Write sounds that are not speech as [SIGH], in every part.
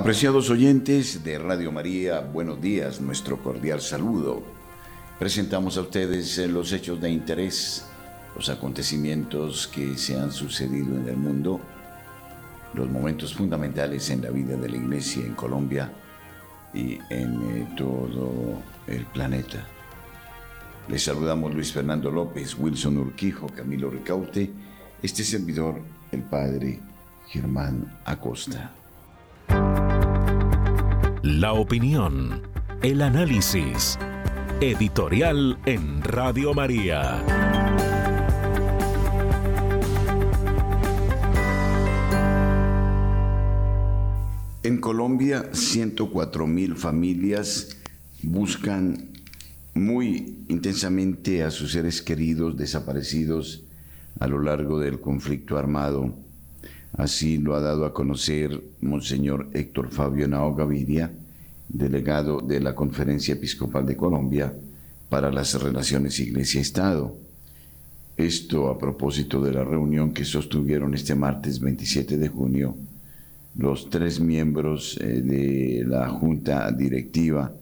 Apreciados oyentes de Radio María, buenos días, nuestro cordial saludo. Presentamos a ustedes eh, los hechos de interés, los acontecimientos que se han sucedido en el mundo, los momentos fundamentales en la vida de la Iglesia en Colombia y en eh, todo el planeta. Les saludamos Luis Fernando López, Wilson Urquijo, Camilo Ricaute, este servidor, el Padre Germán Acosta. La opinión, el análisis. Editorial en Radio María. En Colombia, 104 mil familias buscan muy intensamente a sus seres queridos desaparecidos a lo largo del conflicto armado Así lo ha dado a conocer Monseñor Héctor Fabio Nao Gaviria, delegado de la Conferencia Episcopal de Colombia para las Relaciones Iglesia-Estado. Esto a propósito de la reunión que sostuvieron este martes 27 de junio los tres miembros eh, de la Junta Directiva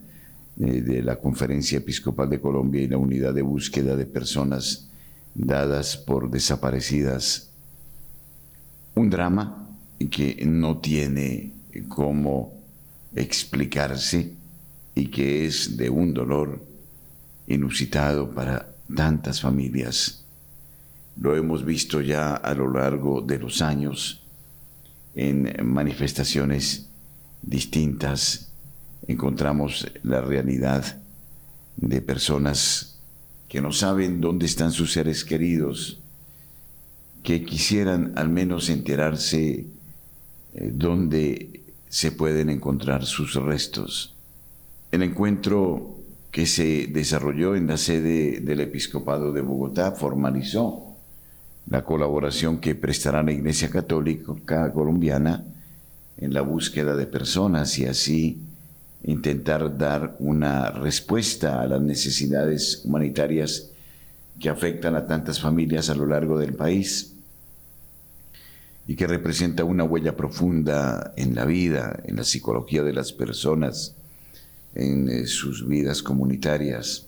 eh, de la Conferencia Episcopal de Colombia y la Unidad de Búsqueda de Personas dadas por desaparecidas un drama que no tiene cómo explicarse y que es de un dolor inusitado para tantas familias. Lo hemos visto ya a lo largo de los años en manifestaciones distintas. Encontramos la realidad de personas que no saben dónde están sus seres queridos, que quisieran al menos enterarse eh, dónde se pueden encontrar sus restos. El encuentro que se desarrolló en la sede del Episcopado de Bogotá formalizó la colaboración que prestará la Iglesia Católica colombiana en la búsqueda de personas y así intentar dar una respuesta a las necesidades humanitarias que afectan a tantas familias a lo largo del país y que representa una huella profunda en la vida, en la psicología de las personas, en eh, sus vidas comunitarias.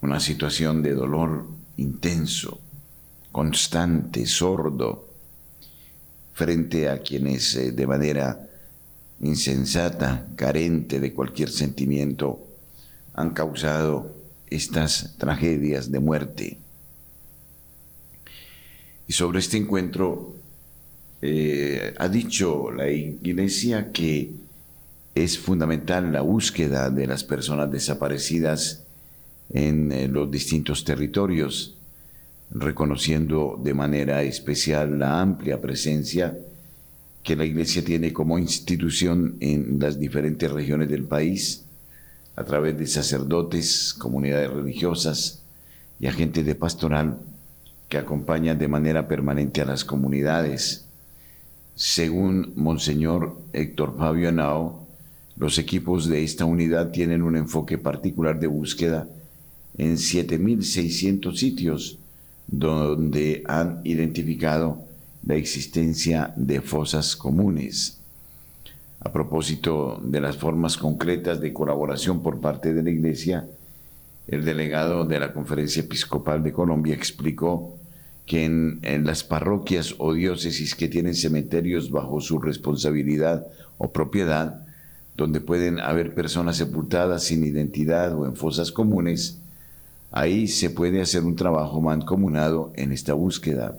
Una situación de dolor intenso, constante, sordo, frente a quienes eh, de manera insensata, carente de cualquier sentimiento, han causado estas tragedias de muerte. Y sobre este encuentro eh, ha dicho la Iglesia que es fundamental la búsqueda de las personas desaparecidas en eh, los distintos territorios, reconociendo de manera especial la amplia presencia que la Iglesia tiene como institución en las diferentes regiones del país, a través de sacerdotes, comunidades religiosas y agentes de pastoral que acompañan de manera permanente a las comunidades. Según Monseñor Héctor Fabio Nao, los equipos de esta unidad tienen un enfoque particular de búsqueda en 7.600 sitios donde han identificado la existencia de fosas comunes. A propósito de las formas concretas de colaboración por parte de la Iglesia, el delegado de la Conferencia Episcopal de Colombia explicó que en, las parroquias o diócesis que tienen cementerios bajo su responsabilidad o propiedad, donde pueden haber personas sepultadas sin identidad o en fosas comunes, ahí se puede hacer un trabajo mancomunado en esta búsqueda.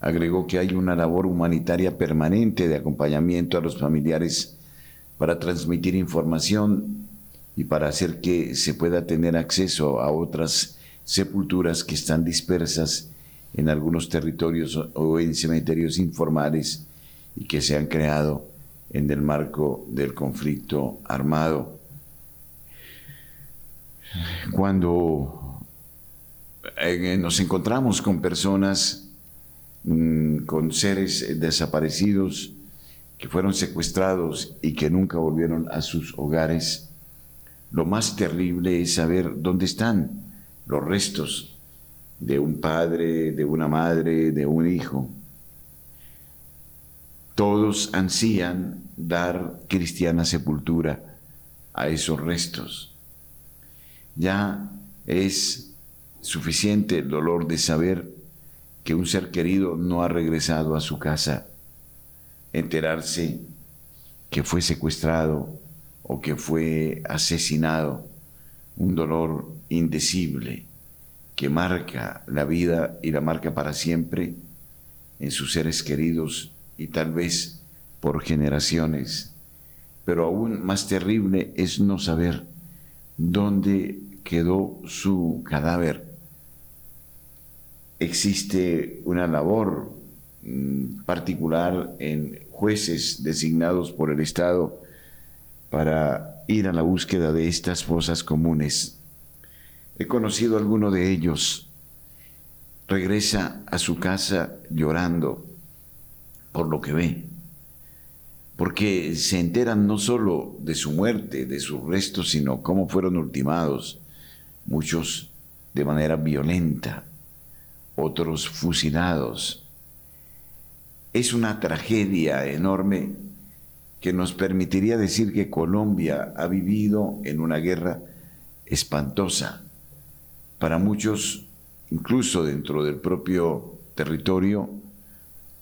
Agregó que hay una labor humanitaria permanente de acompañamiento a los familiares para transmitir información y para hacer que se pueda tener acceso a otras sepulturas que están dispersas en algunos territorios o en cementerios informales y que se han creado en el marco del conflicto armado. Cuando eh, nos encontramos con personas Mm, con seres desaparecidos que fueron secuestrados y que nunca volvieron a sus hogares. Lo más terrible es saber dónde están los restos de un padre, de una madre, de un hijo. Todos ansían dar cristiana sepultura a esos restos. Ya es suficiente el dolor de saber que un ser querido no ha regresado a su casa, enterarse que fue secuestrado o que fue asesinado, un dolor indecible que marca la vida y la marca para siempre en sus seres queridos y tal vez por generaciones. Pero aún más terrible es no saber dónde quedó su cadáver. Existe una labor mm, particular en jueces designados por el Estado para ir a la búsqueda de estas fosas comunes. He conocido a alguno de ellos. Regresa a su casa llorando por lo que ve, porque se enteran no solo de su muerte, de sus restos, sino cómo fueron ultimados, muchos de manera violenta, otros fusilados. Es una tragedia enorme que nos permitiría decir que Colombia ha vivido en una guerra espantosa. Para muchos, incluso dentro del propio territorio,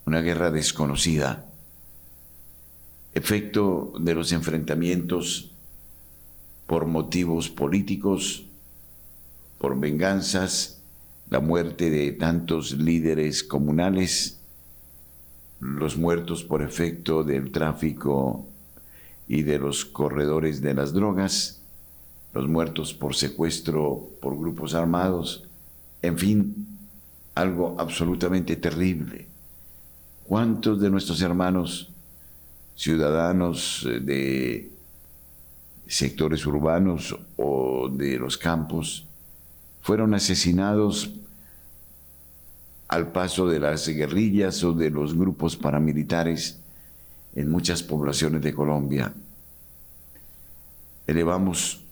una guerra desconocida, efecto de los enfrentamientos por motivos políticos, por venganzas, la muerte de tantos líderes comunales, los muertos por efecto del tráfico y de los corredores de las drogas, los muertos por secuestro por grupos armados, en fin, algo absolutamente terrible. ¿Cuántos de nuestros hermanos ciudadanos eh, de sectores urbanos o de los campos fueron asesinados al paso de las guerrillas o de los grupos paramilitares en muchas poblaciones de Colombia? Elevamos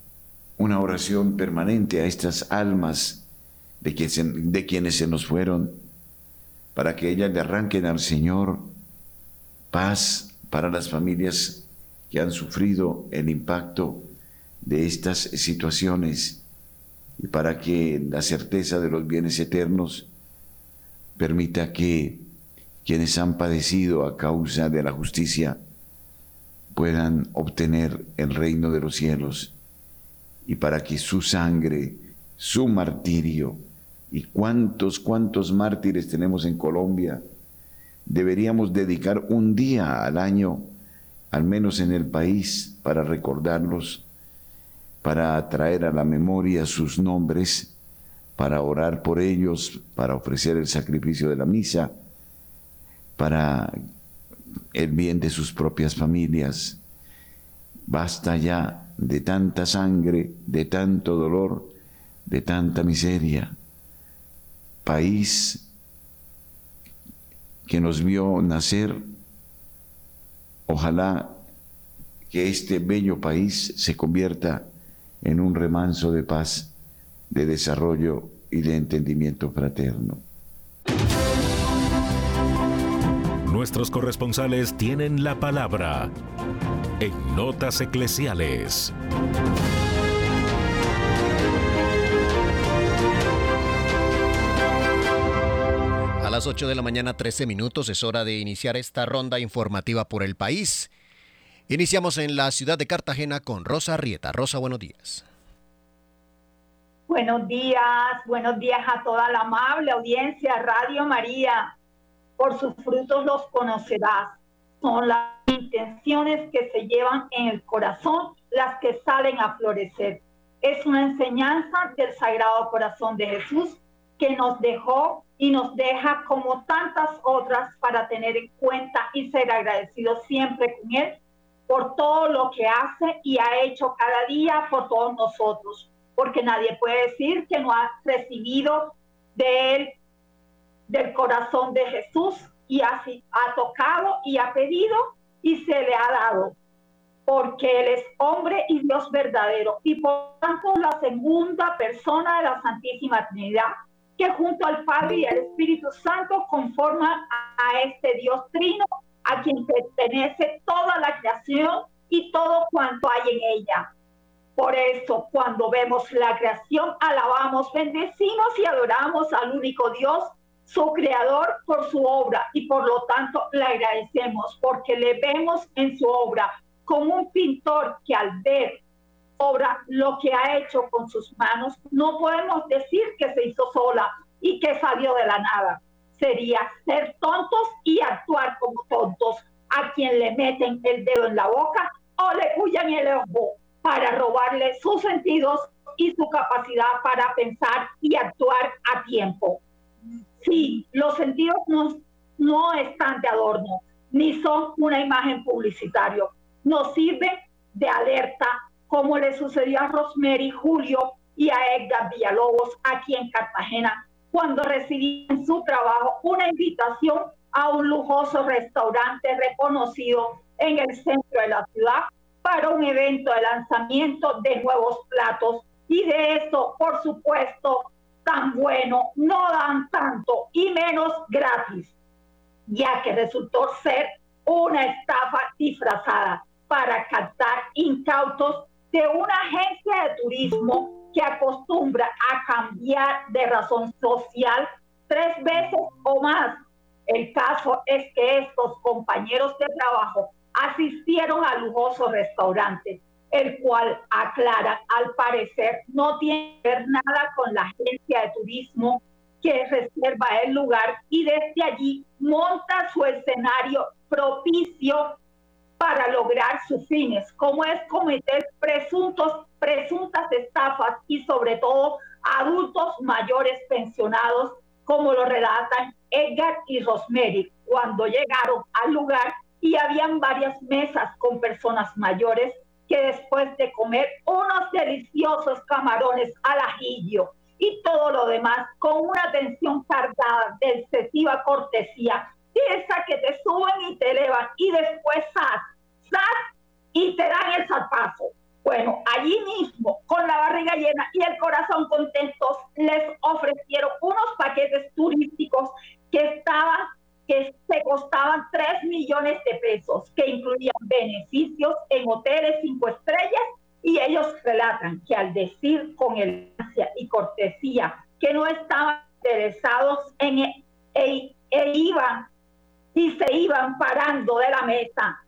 una oración permanente a estas almas de, de quienes se nos fueron para que ellas le arranquen al Señor paz para las familias que han sufrido el impacto de estas situaciones y para que la certeza de los bienes eternos permita que quienes han padecido a causa de la justicia puedan obtener el reino de los cielos y para que su sangre, su martirio, y cuántos, cuántos mártires tenemos en Colombia. Deberíamos dedicar un día al año, al menos en el país, para recordarlos, para traer a la memoria sus nombres, para orar por ellos, para ofrecer el sacrificio de la misa, para el bien de sus propias familias. Basta ya de tanta sangre, de tanto dolor, de tanta miseria país que nos vio nacer, ojalá que este bello país se convierta en un remanso de paz, de desarrollo y de entendimiento fraterno. Nuestros corresponsales tienen la palabra en Notas Eclesiales. las 8 de la mañana, 13 minutos, es hora de iniciar esta ronda informativa por el país. Iniciamos en la ciudad de Cartagena con Rosa Rieta. Rosa, buenos días. Buenos días, buenos días a toda la amable audiencia Radio María. Por sus frutos los conocerás. Son las intenciones que se llevan en el corazón las que salen a florecer. Es una enseñanza del Sagrado Corazón de Jesús que nos dejó y nos deja como tantas otras para tener en cuenta y ser agradecidos siempre con Él por todo lo que hace y ha hecho cada día por todos nosotros, porque nadie puede decir que no ha recibido de Él, del corazón de Jesús, y así ha tocado y ha pedido y se le ha dado, porque Él es hombre y Dios verdadero, y por tanto la segunda persona de la Santísima Trinidad que junto al Padre y al Espíritu Santo conforman a este Dios trino, a quien pertenece toda la creación y todo cuanto hay en ella. Por eso, cuando vemos la creación, alabamos, bendecimos y adoramos al único Dios, su creador, por su obra y por lo tanto le agradecemos porque le vemos en su obra como un pintor que al ver obra lo que ha hecho con sus manos, no podemos decir que se hizo sola y que salió de la nada. Sería ser tontos y actuar como tontos a quien le meten el dedo en la boca o le huyan el ojo para robarle sus sentidos y su capacidad para pensar y actuar a tiempo. Sí, los sentidos no, no están de adorno, ni son una imagen publicitaria. Nos sirven de alerta, como le sucedió a Rosemary Julio y a Edgar Villalobos aquí en Cartagena, cuando recibí en su trabajo una invitación a un lujoso restaurante reconocido en el centro de la ciudad para un evento de lanzamiento de nuevos platos. Y de eso, por supuesto, tan bueno, no dan tanto y menos gratis, ya que resultó ser una estafa disfrazada para captar incautos de una agencia de turismo que acostumbra a cambiar de razón social tres veces o más. El caso es que estos compañeros de trabajo asistieron al lujoso restaurante, el cual aclara, al parecer, no tiene nada con la agencia de turismo que reserva el lugar y desde allí monta su escenario propicio para lograr sus fines, como es cometer presuntos, presuntas estafas y sobre todo adultos mayores pensionados, como lo relatan Edgar y Rosemary, cuando llegaron al lugar y habían varias mesas con personas mayores que después de comer unos deliciosos camarones al ajillo y todo lo demás con una atención cargada de excesiva cortesía, esa que te suben y te elevan y después sas, sas y te dan el zapazo. Bueno, allí mismo, con la barriga llena y el corazón contentos, les ofrecieron unos paquetes turísticos que estaban que se costaban 3 millones de pesos, que incluían beneficios en hoteles cinco estrellas, y ellos relatan que al decir con elegancia y cortesía que no estaban interesados en e, e, e iban y se iban parando de la mesa.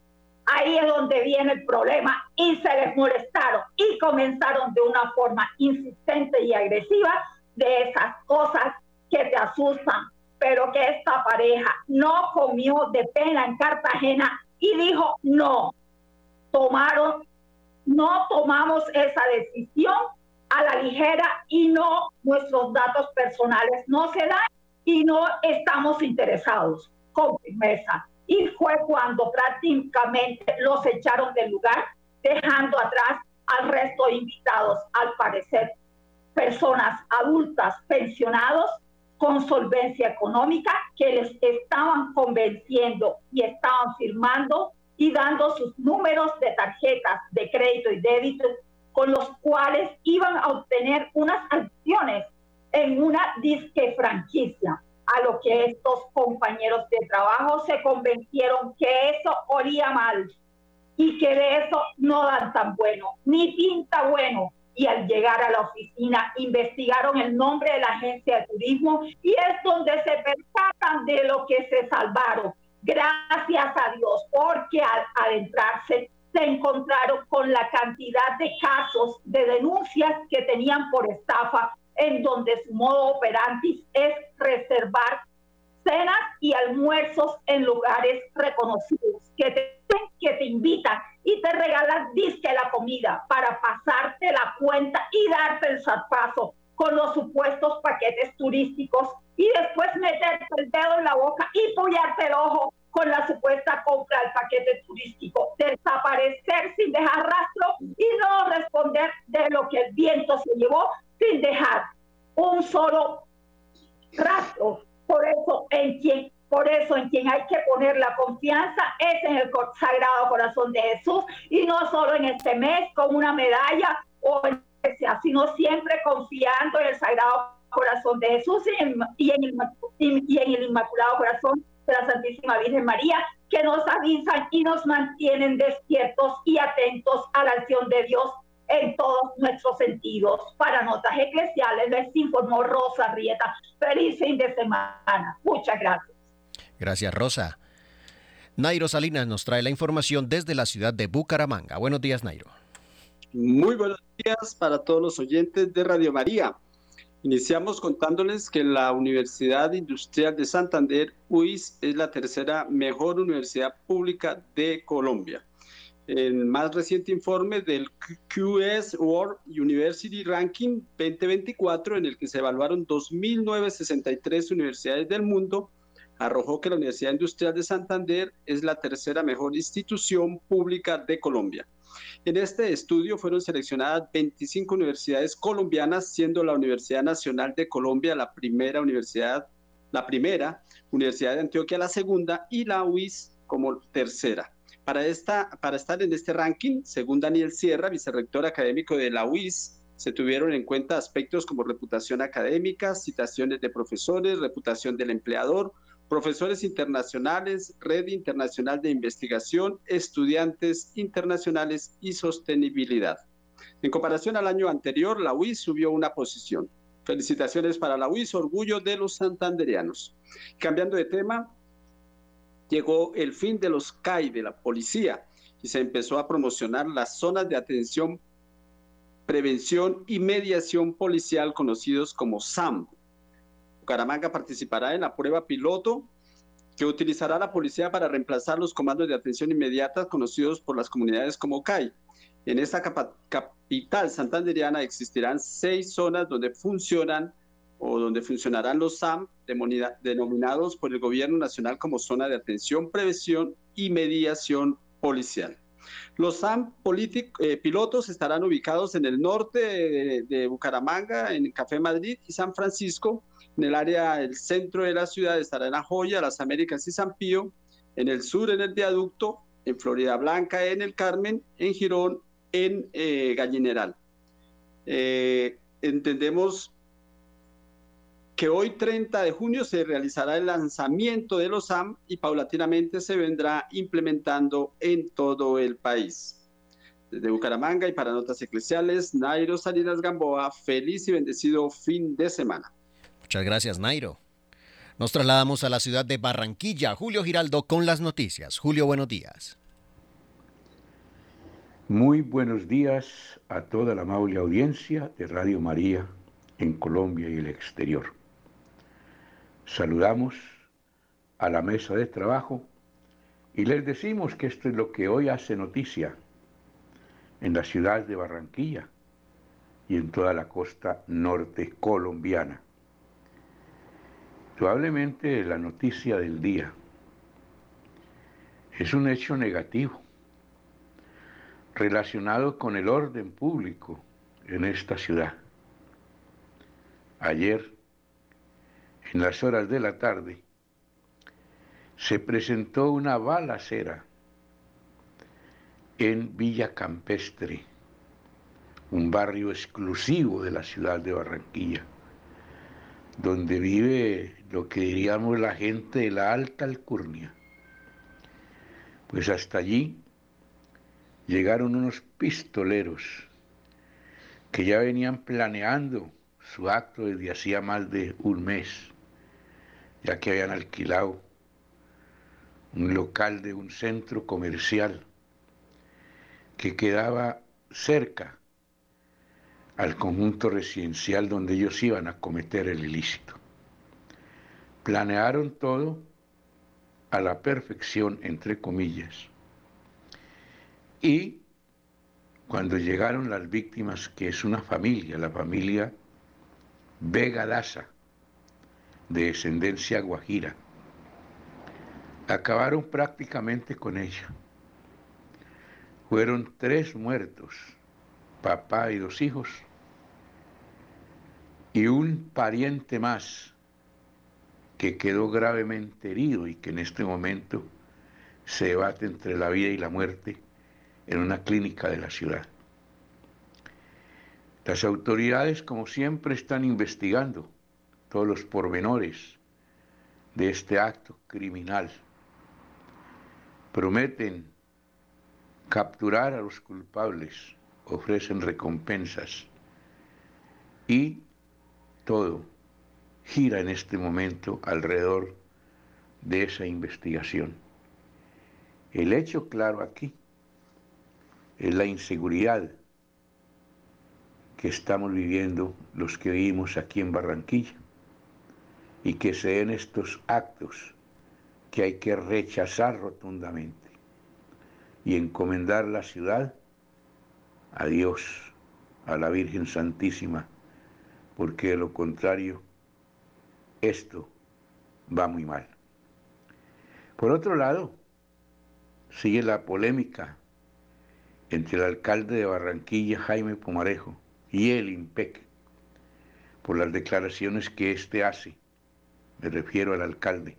Ahí es donde viene el problema y se les molestaron y comenzaron de una forma insistente y agresiva de esas cosas que te asustan, pero que esta pareja no comió de pena en Cartagena y dijo no. Tomaron, no tomamos esa decisión a la ligera y no nuestros datos personales no se dan y no estamos interesados con firmeza. Y fue cuando prácticamente los echaron del lugar, dejando atrás al resto de invitados, al parecer personas adultas pensionados con solvencia económica que les estaban convenciendo y estaban firmando y dando sus números de tarjetas de crédito y débito con los cuales iban a obtener unas acciones en una disque franquicia, a lo que estos compañeros de trabajo se convencieron que eso olía mal y que de eso no dan tan bueno, ni pinta bueno, y al llegar a la oficina investigaron el nombre de la agencia de turismo y es donde se percatan de lo que se salvaron. Gracias a Dios, porque al adentrarse se encontraron con la cantidad de casos de denuncias que tenían por estafa, en donde su modo operandi es reservar cenas y almuerzos en lugares reconocidos que que te invitan y te regalan disque la comida para pasarte la cuenta y darte el zarpazo con los supuestos paquetes turísticos y después meterte el dedo en la boca y pullarte el ojo con la supuesta compra del paquete turístico, desaparecer sin dejar rastro y no responder de lo que el viento se llevó sin dejar un solo rastro. Por eso, en quien por eso en quien hay que poner la confianza es en el Sagrado Corazón de Jesús y no solo en este mes con una medalla o en sino siempre confiando en el Sagrado Corazón de Jesús y en, el, y en el Inmaculado Corazón de la Santísima Virgen María, que nos avisan y nos mantienen despiertos y atentos a la acción de Dios en todos nuestros sentidos. Para Notas Eclesiales les informó Rosa Rieta. Feliz fin de semana. Muchas gracias. Gracias, Rosa. Nairo Salinas nos trae la información desde la ciudad de Bucaramanga. Buenos días, Nairo. Muy buenos días para todos los oyentes de Radio María. Iniciamos contándoles que la Universidad Industrial de Santander, UIS, es la tercera mejor universidad pública de Colombia. El más reciente informe del QS World University Ranking 2024, en el que se evaluaron 2.963 universidades del mundo, arrojó que la Universidad Industrial de Santander es la tercera mejor institución pública de Colombia. En este estudio fueron seleccionadas 25 universidades colombianas, siendo la Universidad Nacional de Colombia la primera universidad, la primera Universidad de Antioquia la segunda y la UIS como tercera. Para, esta, para estar en este ranking, según Daniel Sierra, vicerrector académico de la UIS, se tuvieron en cuenta aspectos como reputación académica, citaciones de profesores, reputación del empleador, profesores internacionales, red internacional de investigación, estudiantes internacionales y sostenibilidad. En comparación al año anterior, la UIS subió una posición. Felicitaciones para la UIS, orgullo de los santanderianos. Cambiando de tema, llegó el fin de los CAI de la policía y se empezó a promocionar las zonas de atención, prevención y mediación policial conocidos como SAM, Bucaramanga participará en la prueba piloto que utilizará la policía para reemplazar los comandos de atención inmediata conocidos por las comunidades como CAI. En esta capital santanderiana existirán seis zonas donde funcionan o donde funcionarán los SAM denominados por el gobierno nacional como zona de atención, prevención y mediación policial. Los SAM eh, pilotos estarán ubicados en el norte de, de Bucaramanga, en Café Madrid y San Francisco, en el área del centro de la ciudad estará en La Joya, Las Américas y San Pío. En el sur en el Viaducto, en Florida Blanca, en el Carmen, en Girón, en eh, Gallineral. Eh, entendemos que hoy 30 de junio se realizará el lanzamiento de los SAM y paulatinamente se vendrá implementando en todo el país. Desde Bucaramanga y para Notas Eclesiales, Nairo Salinas Gamboa, feliz y bendecido fin de semana. Muchas gracias, Nairo. Nos trasladamos a la ciudad de Barranquilla. Julio Giraldo con las noticias. Julio, buenos días. Muy buenos días a toda la amable audiencia de Radio María en Colombia y el exterior. Saludamos a la mesa de trabajo y les decimos que esto es lo que hoy hace noticia en la ciudad de Barranquilla y en toda la costa norte colombiana. Probablemente la noticia del día es un hecho negativo relacionado con el orden público en esta ciudad. Ayer, en las horas de la tarde, se presentó una balacera en Villa Campestre, un barrio exclusivo de la ciudad de Barranquilla donde vive lo que diríamos la gente de la alta alcurnia. Pues hasta allí llegaron unos pistoleros que ya venían planeando su acto desde hacía más de un mes, ya que habían alquilado un local de un centro comercial que quedaba cerca al conjunto residencial donde ellos iban a cometer el ilícito. Planearon todo a la perfección, entre comillas. Y cuando llegaron las víctimas, que es una familia, la familia Vega Daza, de descendencia guajira, acabaron prácticamente con ella. Fueron tres muertos papá y dos hijos, y un pariente más que quedó gravemente herido y que en este momento se debate entre la vida y la muerte en una clínica de la ciudad. Las autoridades, como siempre, están investigando todos los pormenores de este acto criminal. prometen capturar a los culpables, ofrecen recompensas y todo gira en este momento alrededor de esa investigación. El hecho claro aquí es la inseguridad que estamos viviendo los que vivimos aquí en Barranquilla y que se den estos actos que hay que rechazar rotundamente y encomendar la ciudad a Dios, a la Virgen Santísima, porque de lo contrario, esto va muy mal. Por otro lado, sigue la polémica entre el alcalde de Barranquilla, Jaime Pumarejo, y el IMPEC, por las declaraciones que éste hace, me refiero al alcalde,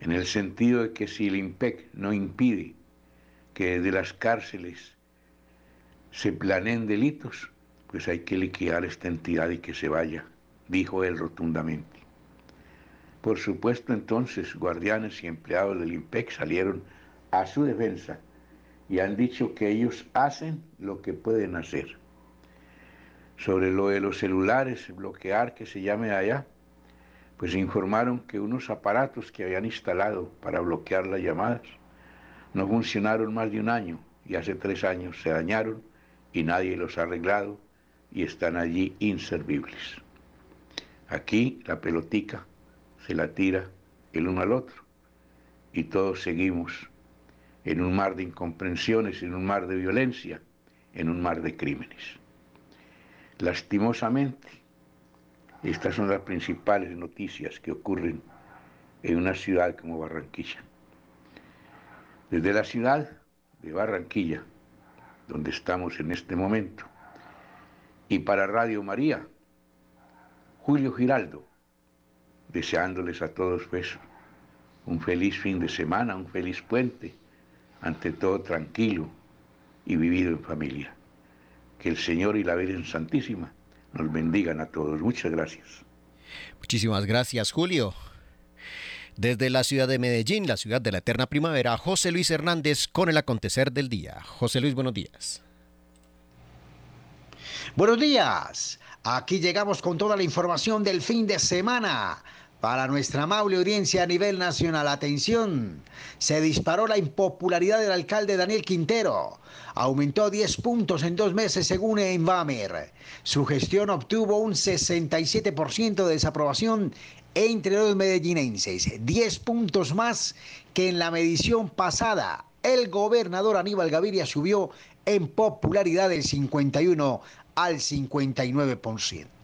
en el sentido de que si el IMPEC no impide que desde las cárceles se planeen delitos, pues hay que liquidar esta entidad y que se vaya, dijo él rotundamente. Por supuesto, entonces, guardianes y empleados del IMPEC salieron a su defensa y han dicho que ellos hacen lo que pueden hacer. Sobre lo de los celulares, bloquear, que se llame allá, pues informaron que unos aparatos que habían instalado para bloquear las llamadas no funcionaron más de un año y hace tres años se dañaron y nadie los ha arreglado y están allí inservibles. Aquí la pelotica se la tira el uno al otro y todos seguimos en un mar de incomprensiones, en un mar de violencia, en un mar de crímenes. Lastimosamente, estas son las principales noticias que ocurren en una ciudad como Barranquilla. Desde la ciudad de Barranquilla, donde estamos en este momento, y para Radio María, Julio Giraldo, deseándoles a todos pues, un feliz fin de semana, un feliz puente, ante todo tranquilo y vivido en familia. Que el Señor y la Virgen Santísima nos bendigan a todos. Muchas gracias. Muchísimas gracias, Julio. Desde la ciudad de Medellín, la ciudad de la eterna primavera, José Luis Hernández con el acontecer del día. José Luis, buenos días. Buenos días. Aquí llegamos con toda la información del fin de semana. Para nuestra amable audiencia a nivel nacional, atención, se disparó la impopularidad del alcalde Daniel Quintero. Aumentó 10 puntos en dos meses según Envamer. Su gestión obtuvo un 67% de desaprobación entre los medellinenses, 10 puntos más que en la medición pasada. El gobernador Aníbal Gaviria subió en popularidad del 51 al 59%.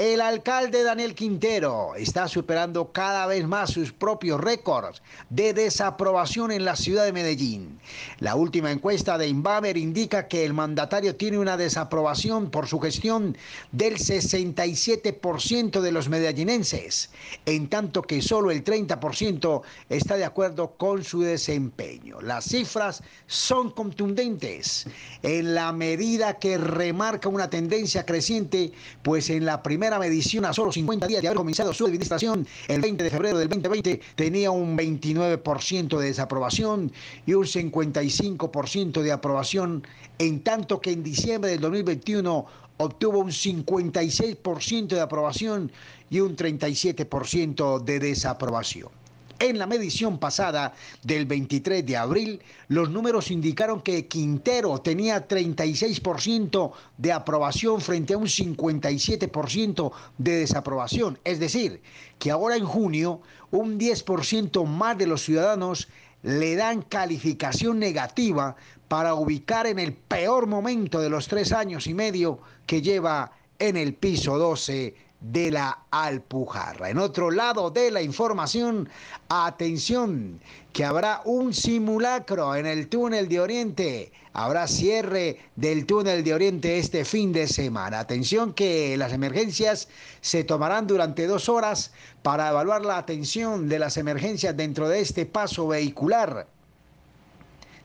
El alcalde Daniel Quintero está superando cada vez más sus propios récords de desaprobación en la ciudad de Medellín. La última encuesta de Inbamer indica que el mandatario tiene una desaprobación por su gestión del 67% de los medellinenses, en tanto que solo el 30% está de acuerdo con su desempeño. Las cifras son contundentes en la medida que remarca una tendencia creciente, pues en la primera medición a solo 50 días de haber comenzado su administración, el 20 de febrero del 2020 tenía un 29% de desaprobación y un 55% de aprobación, en tanto que en diciembre del 2021 obtuvo un 56% de aprobación y un 37% de desaprobación. En la medición pasada del 23 de abril, los números indicaron que Quintero tenía 36% de aprobación frente a un 57% de desaprobación. Es decir, que ahora en junio un 10% más de los ciudadanos le dan calificación negativa para ubicar en el peor momento de los tres años y medio que lleva en el piso 12 de la Alpujarra. En otro lado de la información, atención, que habrá un simulacro en el túnel de Oriente. Habrá cierre del túnel de Oriente este fin de semana. Atención que las emergencias se tomarán durante dos horas para evaluar la atención de las emergencias dentro de este paso vehicular.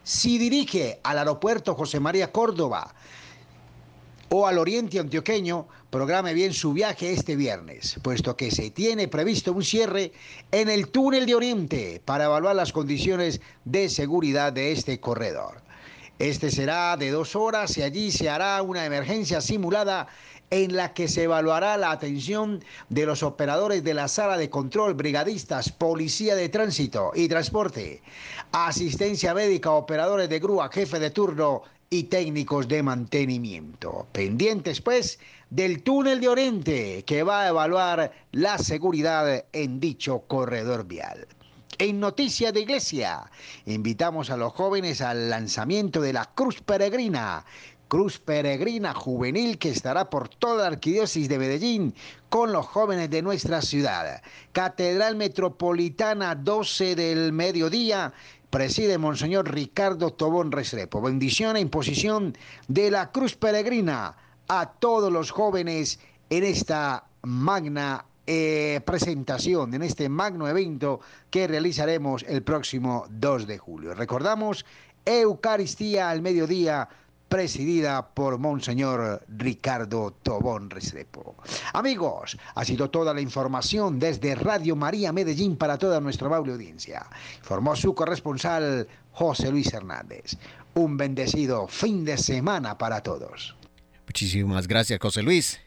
Si dirige al aeropuerto José María Córdoba, o al oriente antioqueño, programe bien su viaje este viernes, puesto que se tiene previsto un cierre en el túnel de Oriente para evaluar las condiciones de seguridad de este corredor. Este será de dos horas y allí se hará una emergencia simulada en la que se evaluará la atención de los operadores de la sala de control, brigadistas, policía de tránsito y transporte, asistencia médica, operadores de grúa, jefe de turno y técnicos de mantenimiento. Pendientes, pues, del túnel de Oriente que va a evaluar la seguridad en dicho corredor vial. En Noticias de Iglesia, invitamos a los jóvenes al lanzamiento de la Cruz Peregrina, Cruz Peregrina Juvenil que estará por toda la arquidiócesis de Medellín con los jóvenes de nuestra ciudad. Catedral Metropolitana 12 del mediodía, preside Monseñor Ricardo Tobón Restrepo. Bendición e imposición de la Cruz Peregrina a todos los jóvenes en esta magna eh, presentación, en este magno evento que realizaremos el próximo 2 de julio. Recordamos, Eucaristía al mediodía presidida por Monseñor Ricardo Tobón Restrepo. Amigos, ha sido toda la información desde Radio María Medellín para toda nuestra amable audiencia. Informó su corresponsal José Luis Hernández. Un bendecido fin de semana para todos. Muchísimas gracias, José Luis.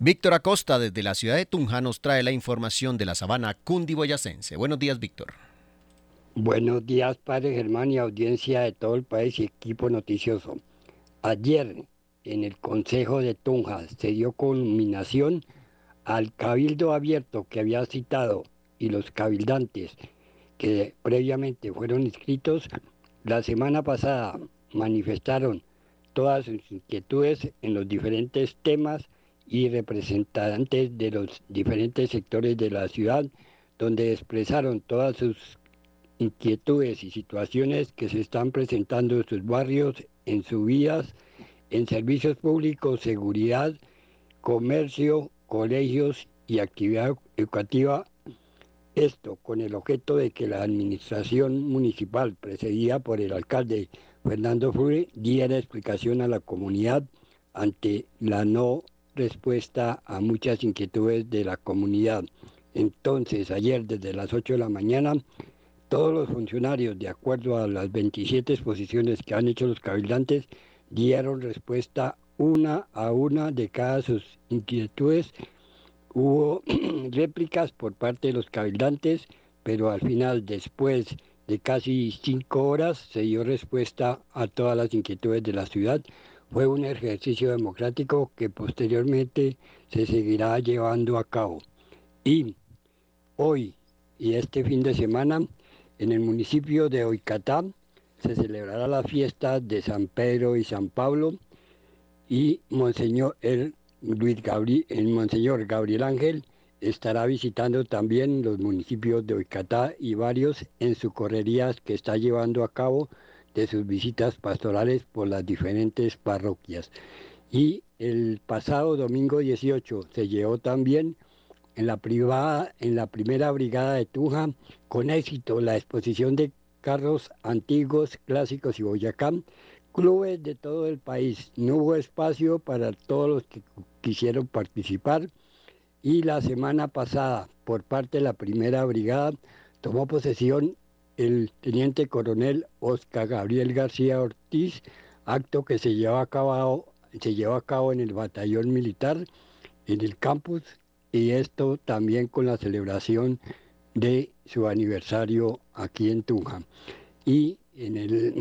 Víctor Acosta desde la ciudad de Tunja nos trae la información de la sabana cundiboyacense. Buenos días, Víctor. Buenos días, Padre Germán y audiencia de todo el país y equipo noticioso. Ayer, en el Consejo de Tunja, se dio culminación al cabildo abierto que había citado y los cabildantes que previamente fueron inscritos la semana pasada manifestaron todas sus inquietudes en los diferentes temas y representantes de los diferentes sectores de la ciudad, donde expresaron todas sus inquietudes y situaciones que se están presentando en sus barrios, en sus vías, en servicios públicos, seguridad, comercio, colegios y actividad educativa. Esto con el objeto de que la administración municipal, precedida por el alcalde Fernando Flure, diera explicación a la comunidad ante la no respuesta a muchas inquietudes de la comunidad. Entonces, ayer desde las 8 de la mañana, todos los funcionarios, de acuerdo a las 27 exposiciones que han hecho los cabildantes, dieron respuesta una a una de cada sus inquietudes. Hubo [CLEARS THROAT] réplicas por parte de los cabildantes, pero al final, después de casi cinco horas, se dio respuesta a todas las inquietudes de la ciudad. Fue un ejercicio democrático que posteriormente se seguirá llevando a cabo. Y hoy y este fin de semana en el municipio de Oicatá se celebrará la fiesta de San Pedro y San Pablo y Monseñor, el, Luis Gabriel, el Monseñor Gabriel Ángel estará visitando también los municipios de Oicatá y varios en sus correrías que está llevando a cabo de sus visitas pastorales por las diferentes parroquias. Y el pasado domingo 18 se llevó también en la, privada, en la primera brigada de Tuja con éxito la exposición de carros antiguos, clásicos y Boyacá, clubes de todo el país. No hubo espacio para todos los que quisieron participar y la semana pasada, por parte de la primera brigada, tomó posesión el teniente coronel Oscar Gabriel García Ortiz, acto que se llevó a cabo, se llevó a cabo en el batallón militar en el campus y esto también con la celebración de su aniversario aquí en Tunja. Y en el,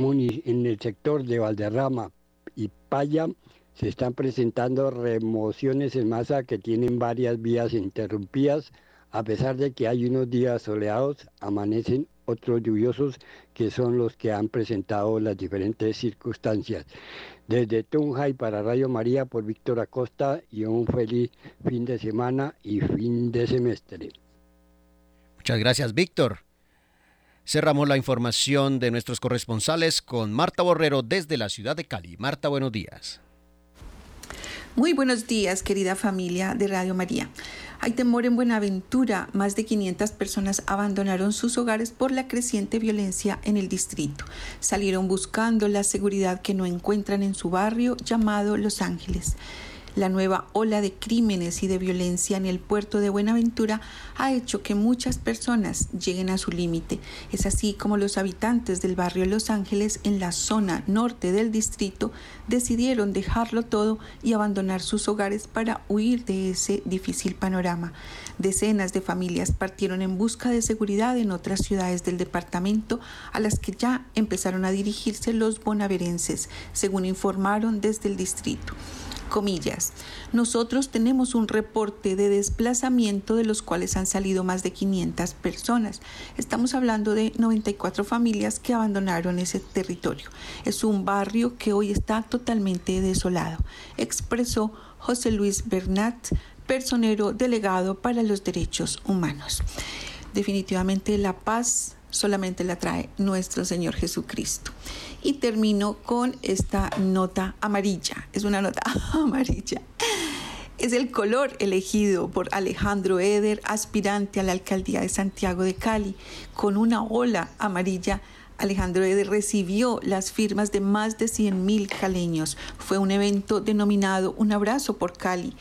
en el sector de Valderrama y Paya se están presentando remociones en masa que tienen varias vías interrumpidas, a pesar de que hay unos días soleados, amanecen otros lluviosos que son los que han presentado las diferentes circunstancias. Desde Tunja y para Radio María por Víctor Acosta y un feliz fin de semana y fin de semestre. Muchas gracias, Víctor. Cerramos la información de nuestros corresponsales con Marta Borrero desde la ciudad de Cali. Marta, buenos días. Muy buenos días, querida familia de Radio María. Hay temor en Buenaventura. Más de 500 personas abandonaron sus hogares por la creciente violencia en el distrito. Salieron buscando la seguridad que no encuentran en su barrio llamado Los Ángeles. La nueva ola de crímenes y de violencia en el puerto de Buenaventura ha hecho que muchas personas lleguen a su límite. Es así como los habitantes del barrio Los Ángeles en la zona norte del distrito decidieron dejarlo todo y abandonar sus hogares para huir de ese difícil panorama. Decenas de familias partieron en busca de seguridad en otras ciudades del departamento a las que ya empezaron a dirigirse los bonaverenses, según informaron desde el distrito comillas. Nosotros tenemos un reporte de desplazamiento de los cuales han salido más de 500 personas. Estamos hablando de 94 familias que abandonaron ese territorio. Es un barrio que hoy está totalmente desolado, expresó José Luis Bernat, personero delegado para los derechos humanos. Definitivamente la paz solamente la trae nuestro Señor Jesucristo. Y termino con esta nota amarilla. Es una nota [LAUGHS] amarilla. Es el color elegido por Alejandro Eder, aspirante a la alcaldía de Santiago de Cali, con una ola amarilla. Alejandro Eder recibió las firmas de más de 100.000 caleños. Fue un evento denominado Un abrazo por Cali,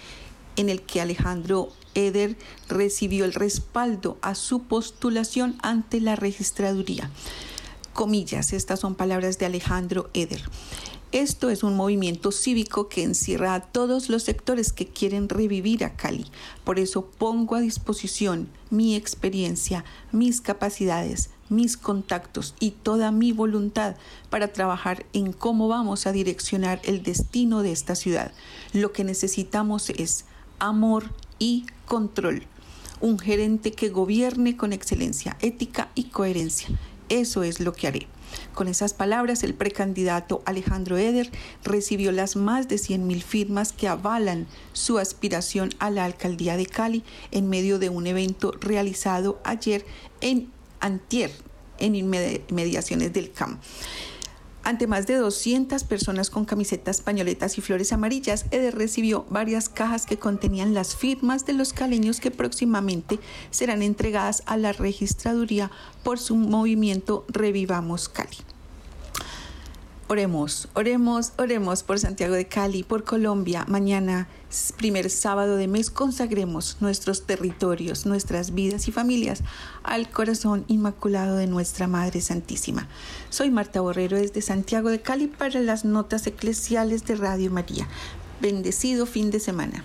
en el que Alejandro Eder recibió el respaldo a su postulación ante la registraduría. Comillas, estas son palabras de Alejandro Eder. Esto es un movimiento cívico que encierra a todos los sectores que quieren revivir a Cali. Por eso pongo a disposición mi experiencia, mis capacidades, mis contactos y toda mi voluntad para trabajar en cómo vamos a direccionar el destino de esta ciudad. Lo que necesitamos es amor y control. Un gerente que gobierne con excelencia, ética y coherencia. Eso es lo que haré. Con esas palabras, el precandidato Alejandro Eder recibió las más de 100.000 firmas que avalan su aspiración a la alcaldía de Cali en medio de un evento realizado ayer en Antier, en inmediaciones del CAM. Ante más de 200 personas con camisetas, pañoletas y flores amarillas, Eder recibió varias cajas que contenían las firmas de los caleños que próximamente serán entregadas a la registraduría por su movimiento Revivamos Cali. Oremos, oremos, oremos por Santiago de Cali, por Colombia. Mañana, primer sábado de mes, consagremos nuestros territorios, nuestras vidas y familias al corazón inmaculado de nuestra Madre Santísima. Soy Marta Borrero desde Santiago de Cali para las notas eclesiales de Radio María. Bendecido fin de semana.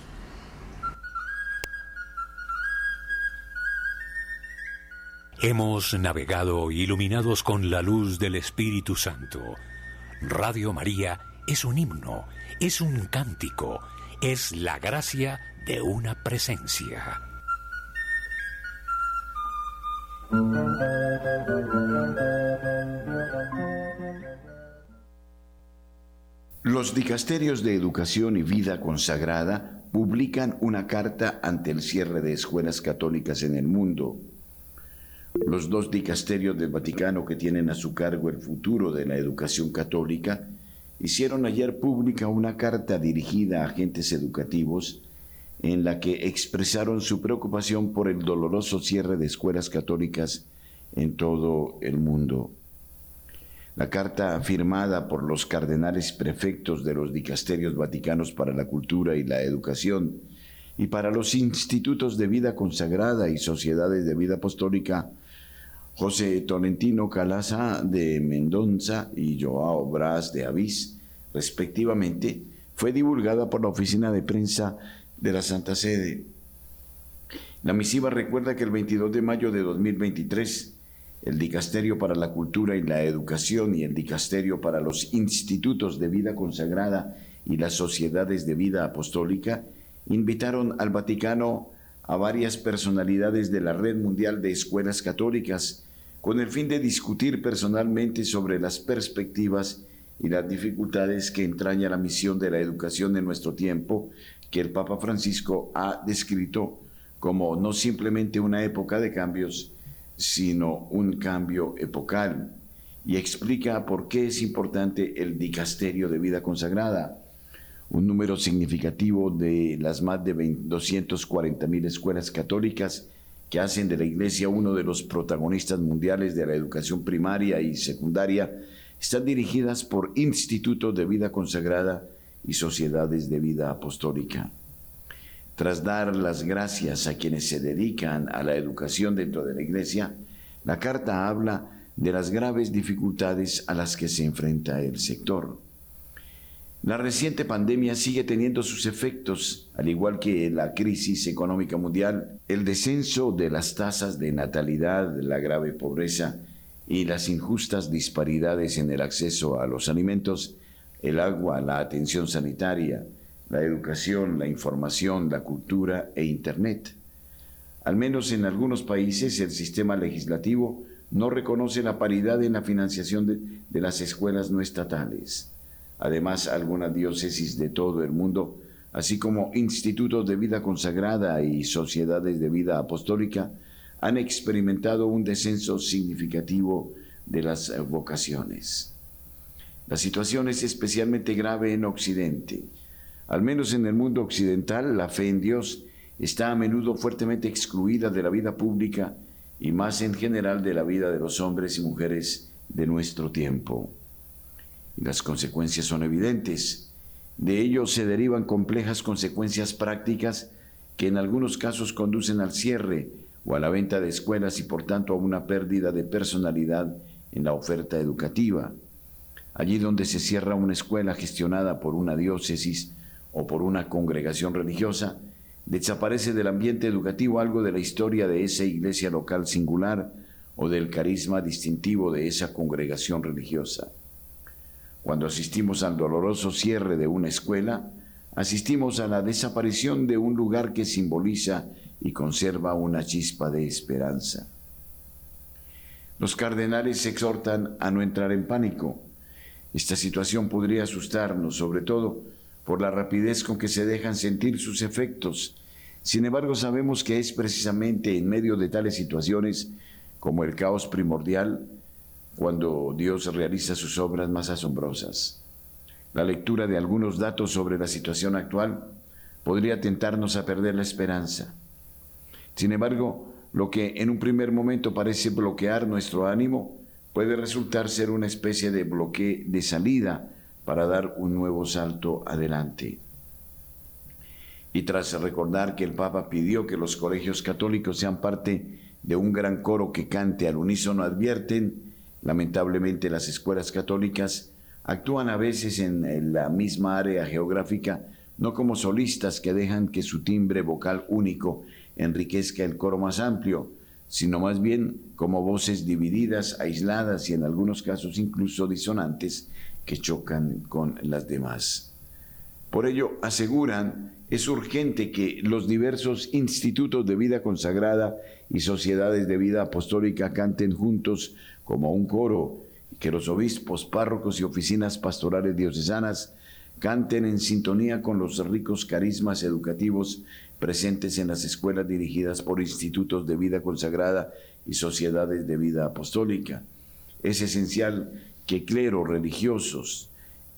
Hemos navegado iluminados con la luz del Espíritu Santo Radio María es un himno, es un cántico, es la gracia de una presencia. Los dicasterios de educación y vida consagrada publican una carta ante el cierre de escuelas católicas en el mundo los dos dicasterios del Vaticano que tienen a su cargo el futuro de la educación católica hicieron ayer pública una carta dirigida a agentes educativos en la que expresaron su preocupación por el doloroso cierre de escuelas católicas en todo el mundo. La carta firmada por los cardenales prefectos de los dicasterios vaticanos para la cultura y la educación y para los institutos de vida consagrada y sociedades de vida apostólica José Tolentino Calaza de Mendoza y Joao Bras de Avís, respectivamente, fue divulgada por la Oficina de Prensa de la Santa Sede. La misiva recuerda que el 22 de mayo de 2023, el Dicasterio para la Cultura y la Educación y el Dicasterio para los Institutos de Vida Consagrada y las Sociedades de Vida Apostólica invitaron al Vaticano a varias personalidades de la Red Mundial de Escuelas Católicas con el fin de discutir personalmente sobre las perspectivas y las dificultades que entraña la misión de la educación en nuestro tiempo, que el Papa Francisco ha descrito como no simplemente una época de cambios, sino un cambio epocal, y explica por qué es importante el dicasterio de vida consagrada, un número significativo de las más de 240 mil escuelas católicas que hacen de la Iglesia uno de los protagonistas mundiales de la educación primaria y secundaria, están dirigidas por institutos de vida consagrada y sociedades de vida apostólica. Tras dar las gracias a quienes se dedican a la educación dentro de la Iglesia, la carta habla de las graves dificultades a las que se enfrenta el sector. La reciente pandemia sigue teniendo sus efectos, al igual que la crisis económica mundial, el descenso de las tasas de natalidad, la grave pobreza y las injustas disparidades en el acceso a los alimentos, el agua, la atención sanitaria, la educación, la información, la cultura e Internet. Al menos en algunos países el sistema legislativo no reconoce la paridad en la financiación de, de las escuelas no estatales. Además, algunas diócesis de todo el mundo, así como institutos de vida consagrada y sociedades de vida apostólica, han experimentado un descenso significativo de las vocaciones. La situación es especialmente grave en Occidente. Al menos en el mundo occidental, la fe en Dios está a menudo fuertemente excluida de la vida pública y más en general de la vida de los hombres y mujeres de nuestro tiempo las consecuencias son evidentes. De ello se derivan complejas consecuencias prácticas que en algunos casos conducen al cierre o a la venta de escuelas y por tanto a una pérdida de personalidad en la oferta educativa. Allí donde se cierra una escuela gestionada por una diócesis o por una congregación religiosa, desaparece del ambiente educativo algo de la historia de esa iglesia local singular o del carisma distintivo de esa congregación religiosa. Cuando asistimos al doloroso cierre de una escuela, asistimos a la desaparición de un lugar que simboliza y conserva una chispa de esperanza. Los cardenales exhortan a no entrar en pánico. Esta situación podría asustarnos, sobre todo por la rapidez con que se dejan sentir sus efectos. Sin embargo, sabemos que es precisamente en medio de tales situaciones, como el caos primordial, cuando Dios realiza sus obras más asombrosas. La lectura de algunos datos sobre la situación actual podría tentarnos a perder la esperanza. Sin embargo, lo que en un primer momento parece bloquear nuestro ánimo puede resultar ser una especie de bloque de salida para dar un nuevo salto adelante. Y tras recordar que el Papa pidió que los colegios católicos sean parte de un gran coro que cante al unísono, advierten Lamentablemente las escuelas católicas actúan a veces en la misma área geográfica, no como solistas que dejan que su timbre vocal único enriquezca el coro más amplio, sino más bien como voces divididas, aisladas y en algunos casos incluso disonantes que chocan con las demás. Por ello, aseguran, es urgente que los diversos institutos de vida consagrada y sociedades de vida apostólica canten juntos como un coro, y que los obispos, párrocos y oficinas pastorales diocesanas canten en sintonía con los ricos carismas educativos presentes en las escuelas dirigidas por institutos de vida consagrada y sociedades de vida apostólica. Es esencial que cleros religiosos,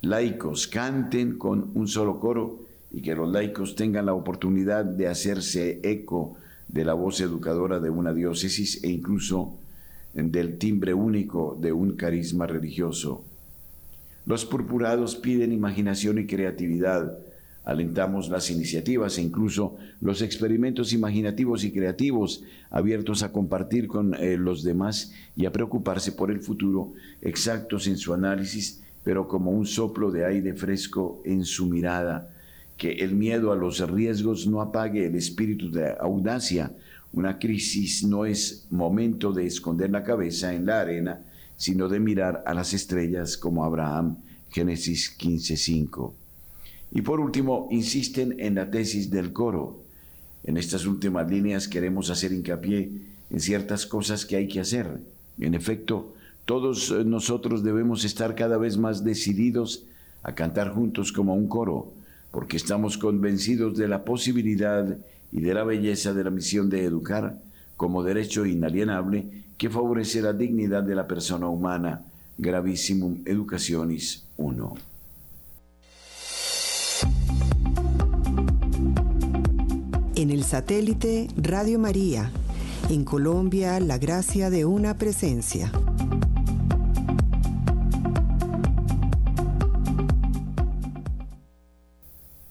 laicos, canten con un solo coro y que los laicos tengan la oportunidad de hacerse eco de la voz educadora de una diócesis e incluso del timbre único de un carisma religioso. Los purpurados piden imaginación y creatividad. Alentamos las iniciativas e incluso los experimentos imaginativos y creativos abiertos a compartir con eh, los demás y a preocuparse por el futuro, exactos en su análisis, pero como un soplo de aire fresco en su mirada. Que el miedo a los riesgos no apague el espíritu de audacia, una crisis no es momento de esconder la cabeza en la arena, sino de mirar a las estrellas como Abraham, Génesis 15:5. Y por último, insisten en la tesis del coro. En estas últimas líneas queremos hacer hincapié en ciertas cosas que hay que hacer. En efecto, todos nosotros debemos estar cada vez más decididos a cantar juntos como un coro, porque estamos convencidos de la posibilidad y de la belleza de la misión de educar como derecho inalienable que favorece la dignidad de la persona humana. Gravissimum Educationis 1. En el satélite Radio María, en Colombia, la gracia de una presencia.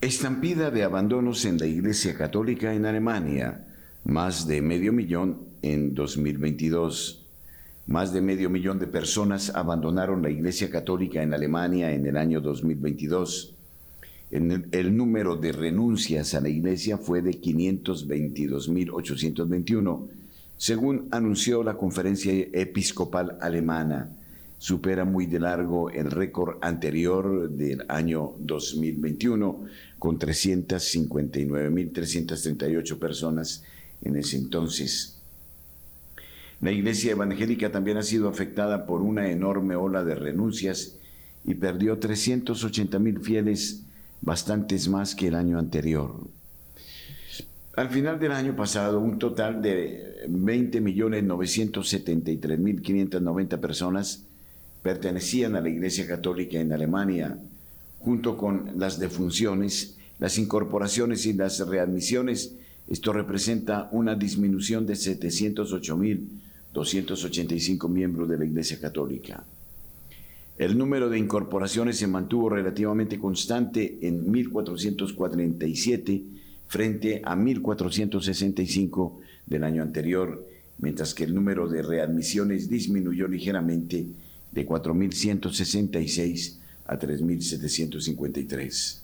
Estampida de abandonos en la Iglesia Católica en Alemania. Más de medio millón en 2022. Más de medio millón de personas abandonaron la Iglesia Católica en Alemania en el año 2022. el, el número de renuncias a la Iglesia fue de 522.821, según anunció la Conferencia Episcopal Alemana. Supera muy de largo el récord anterior del año 2021, con 359.338 personas en ese entonces. La iglesia evangélica también ha sido afectada por una enorme ola de renuncias y perdió 380 mil fieles, bastantes más que el año anterior. Al final del año pasado, un total de 20.973.590 personas pertenecían a la Iglesia Católica en Alemania, junto con las defunciones, las incorporaciones y las readmisiones. Esto representa una disminución de 708.285 miembros de la Iglesia Católica. El número de incorporaciones se mantuvo relativamente constante en 1447 frente a 1465 del año anterior, mientras que el número de readmisiones disminuyó ligeramente de 4.166 a 3.753.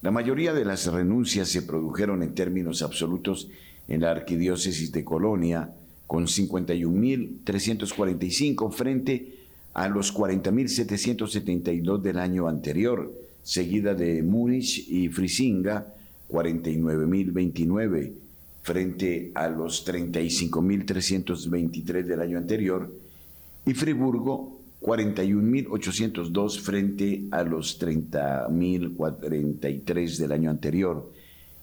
La mayoría de las renuncias se produjeron en términos absolutos en la arquidiócesis de Colonia, con 51.345 frente a los 40.772 del año anterior, seguida de Múnich y Frisinga, 49.029 frente a los 35.323 del año anterior, y Friburgo 41.802 frente a los 30.043 del año anterior.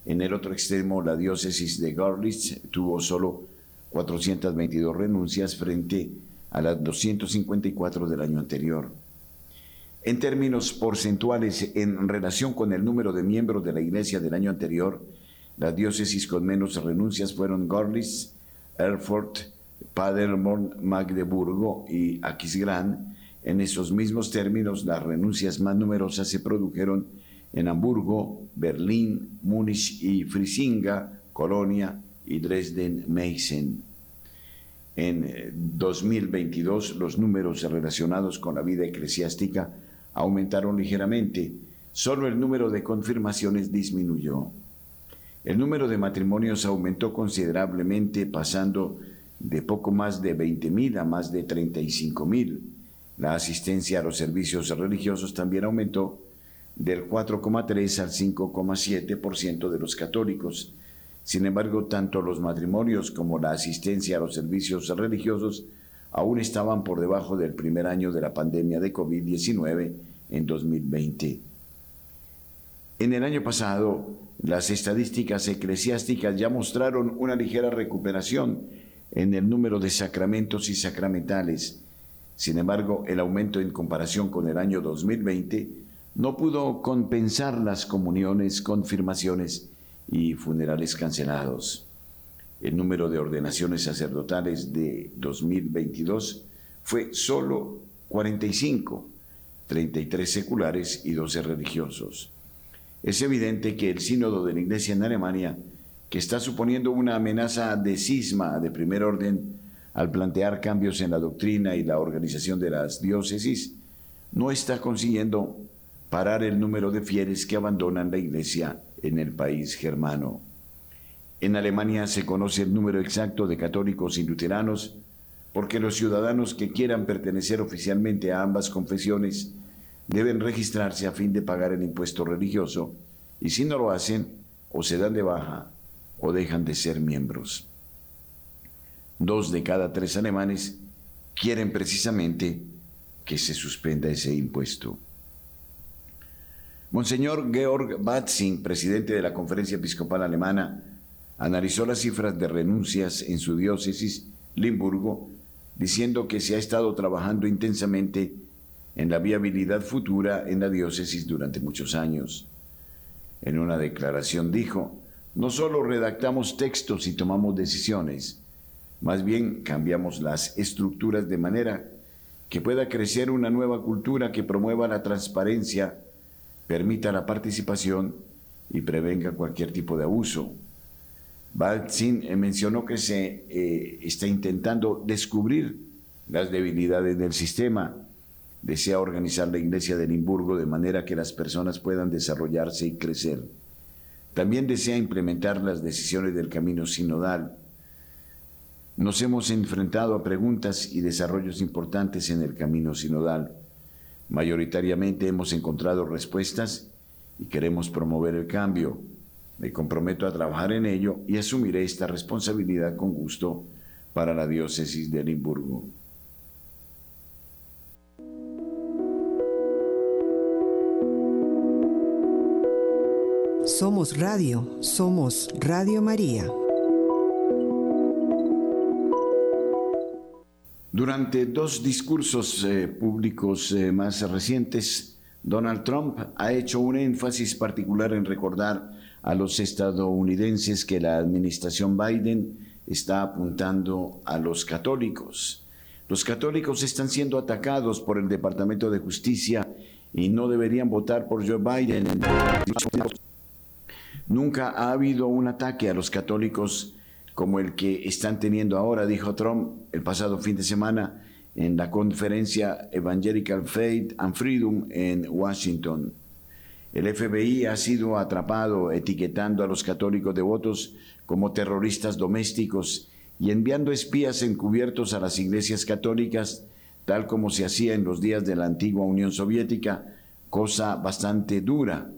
En el otro extremo, la diócesis de Görlitz tuvo solo 422 renuncias frente a las 254 del año anterior. En términos porcentuales, en relación con el número de miembros de la Iglesia del año anterior, las diócesis con menos renuncias fueron Görlitz, Erfurt, Paderborn, Magdeburgo y Aquisgrán. En esos mismos términos, las renuncias más numerosas se produjeron en Hamburgo, Berlín, Múnich y Frisinga, Colonia y Dresden-Meissen. En 2022 eh, los números relacionados con la vida eclesiástica aumentaron ligeramente, solo el número de confirmaciones disminuyó. El número de matrimonios aumentó considerablemente, pasando poco más de 20.000 a más de 35.000. La asistencia a los servicios religiosos también aumentó del 4,3 al 5,7% de los católicos. Sin embargo, tanto los matrimonios como la asistencia a los servicios religiosos aún estaban por debajo del primer año de la pandemia de COVID-19 en 2020. En el año pasado, las estadísticas eclesiásticas ya mostraron una ligera recuperación en el número de sacramentos y sacramentales. Sin embargo, el aumento en comparación con el año 2020 no pudo compensar las comuniones, confirmaciones y funerales cancelados. El número de ordenaciones sacerdotales de 2022 fue solo 45, 33 seculares y 12 religiosos. Es evidente que el sínodo de la Iglesia en Alemania que está suponiendo una amenaza de cisma de primer orden al plantear cambios en la doctrina y la organización de las diócesis, no está consiguiendo parar el número de fieles que abandonan la iglesia en el país germano. En Alemania se conoce el número exacto de católicos y luteranos porque los ciudadanos que quieran pertenecer oficialmente a ambas confesiones deben registrarse a fin de pagar el impuesto religioso y si no lo hacen o se dan de baja o dejan de ser miembros. Dos de cada tres alemanes quieren precisamente que se suspenda ese impuesto. Monseñor Georg Batzing, presidente de la Conferencia Episcopal Alemana, analizó las cifras de renuncias en su diócesis, Limburgo, diciendo que se ha estado trabajando intensamente en la viabilidad futura en la diócesis durante muchos años. En una declaración dijo, no solo redactamos textos y tomamos decisiones, más bien cambiamos las estructuras de manera que pueda crecer una nueva cultura que promueva la transparencia, permita la participación y prevenga cualquier tipo de abuso. Baltzin eh, mencionó que se eh, está intentando descubrir las debilidades del sistema. Desea organizar la iglesia de Limburgo de manera que las personas puedan desarrollarse y crecer. También desea implementar las decisiones del camino sinodal. Nos hemos enfrentado a preguntas y desarrollos importantes en el camino sinodal. Mayoritariamente hemos encontrado respuestas y queremos promover el cambio. Me comprometo a trabajar en ello y asumiré esta responsabilidad con gusto para la diócesis de Limburgo. Somos Radio, somos Radio María. Durante dos discursos eh, públicos eh, más recientes, Donald Trump ha hecho un énfasis particular en recordar a los estadounidenses que la administración Biden está apuntando a los católicos. Los católicos están siendo atacados por el Departamento de Justicia y no deberían votar por Joe Biden. Nunca ha habido un ataque a los católicos como el que están teniendo ahora, dijo Trump el pasado fin de semana en la conferencia Evangelical Faith and Freedom en Washington. El FBI ha sido atrapado etiquetando a los católicos devotos como terroristas domésticos y enviando espías encubiertos a las iglesias católicas, tal como se hacía en los días de la antigua Unión Soviética, cosa bastante dura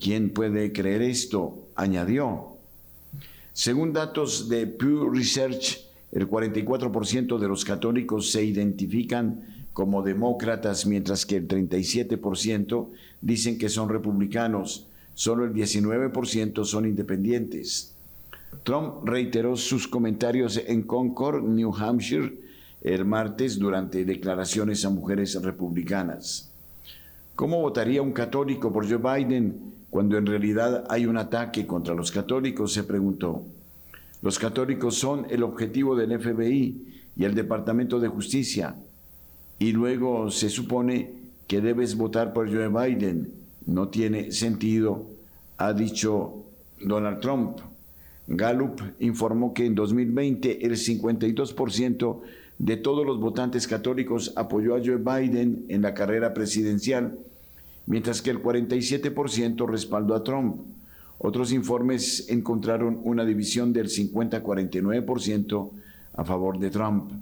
¿Quién puede creer esto? añadió. Según datos de Pew Research, el 44% de los católicos se identifican como demócratas, mientras que el 37% dicen que son republicanos. Solo el 19% son independientes. Trump reiteró sus comentarios en Concord, New Hampshire, el martes durante declaraciones a mujeres republicanas. ¿Cómo votaría un católico por Joe Biden cuando en realidad hay un ataque contra los católicos, se preguntó. Los católicos son el objetivo del FBI y el Departamento de Justicia, y luego se supone que debes votar por Joe Biden. No tiene sentido, ha dicho Donald Trump. Gallup informó que en 2020 el 52% de todos los votantes católicos apoyó a Joe Biden en la carrera presidencial mientras que el 47% respaldó a Trump. Otros informes encontraron una división del 50-49% a favor de Trump.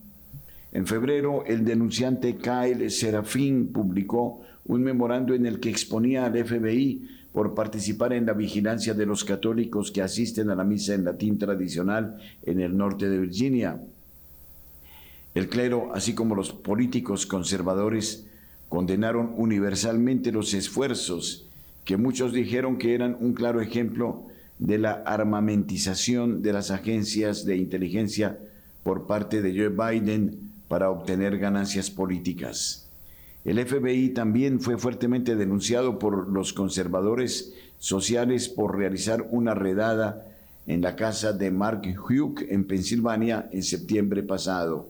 En febrero, el denunciante Kyle Serafín publicó un memorando en el que exponía al FBI por participar en la vigilancia de los católicos que asisten a la misa en latín tradicional en el norte de Virginia. El clero, así como los políticos conservadores, condenaron universalmente los esfuerzos que muchos dijeron que eran un claro ejemplo de la armamentización de las agencias de inteligencia por parte de Joe Biden para obtener ganancias políticas. El FBI también fue fuertemente denunciado por los conservadores sociales por realizar una redada en la casa de Mark Hugh en Pensilvania en septiembre pasado.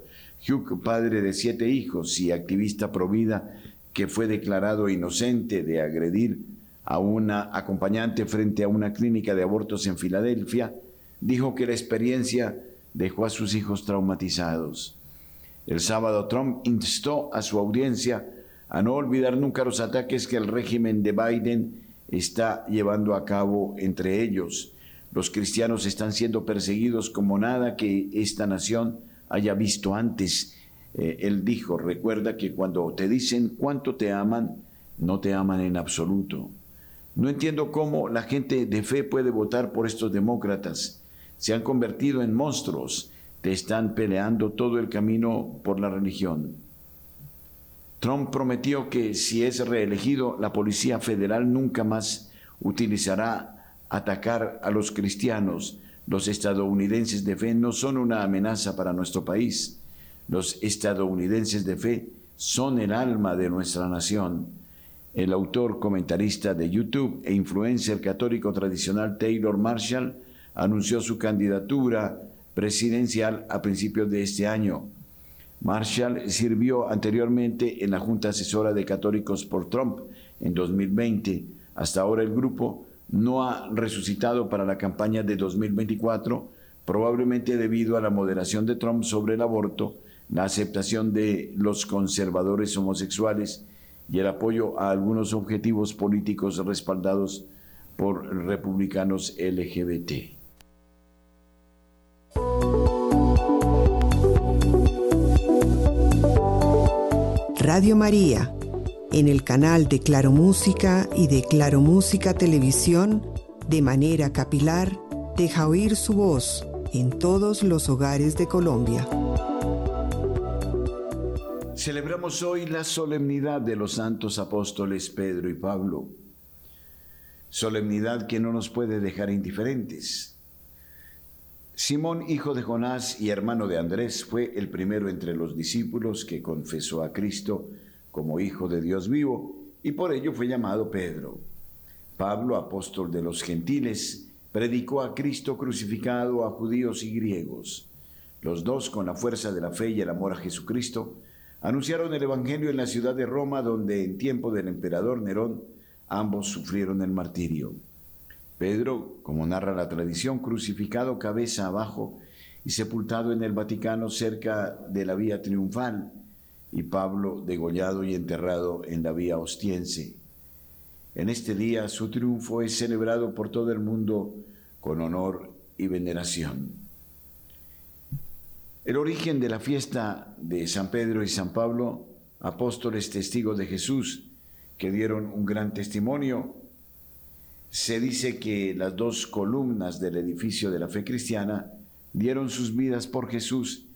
Hugh, padre de siete hijos y activista provida, que fue declarado inocente de agredir a una acompañante frente a una clínica de abortos en Filadelfia, dijo que la experiencia dejó a sus hijos traumatizados. El sábado Trump instó a su audiencia a no olvidar nunca los ataques que el régimen de Biden está llevando a cabo entre ellos. Los cristianos están siendo perseguidos como nada que esta nación haya visto antes eh, él dijo, recuerda que cuando te dicen cuánto te aman, no te aman en absoluto. No entiendo cómo la gente de fe puede votar por estos demócratas. Se han convertido en monstruos. Te están peleando todo el camino por la religión. Trump prometió que si es reelegido, la Policía Federal nunca más utilizará atacar a los cristianos. Los estadounidenses de fe no son una amenaza para nuestro país. Los estadounidenses de fe son el alma de nuestra nación. El autor comentarista de YouTube e influencer católico tradicional Taylor Marshall anunció su candidatura presidencial a principios de este año. Marshall sirvió anteriormente en la Junta Asesora de Católicos por Trump en 2020. Hasta ahora el grupo no ha resucitado para la campaña de 2024, probablemente debido a la moderación de Trump sobre el aborto, la aceptación de los conservadores homosexuales y el apoyo a algunos objetivos políticos respaldados por republicanos LGBT. Radio María, en el canal de Claro Música y de Claro Música Televisión, de manera capilar, deja oír su voz en todos los hogares de Colombia. Celebramos hoy la solemnidad de los santos apóstoles Pedro y Pablo. Solemnidad que no nos puede dejar indiferentes. Simón, hijo de Jonás y hermano de Andrés, fue el primero entre los discípulos que confesó a Cristo como Hijo de Dios vivo y por ello fue llamado Pedro. Pablo, apóstol de los gentiles, predicó a Cristo crucificado a judíos y griegos. Los dos, con la fuerza de la fe y el amor a Jesucristo, anunciaron el Evangelio en la ciudad de Roma, donde en tiempo del emperador Nerón ambos sufrieron el martirio. Pedro, como narra la tradición, crucificado cabeza abajo y sepultado en el Vaticano cerca de la vía triunfal, y Pablo degollado y enterrado en la vía ostiense. En este día su triunfo es celebrado por todo el mundo con honor y veneración. El origen de la fiesta de San Pedro y San Pablo, apóstoles testigos de Jesús, que dieron un gran testimonio, se dice que las dos columnas del edificio de la fe cristiana dieron sus vidas por Jesús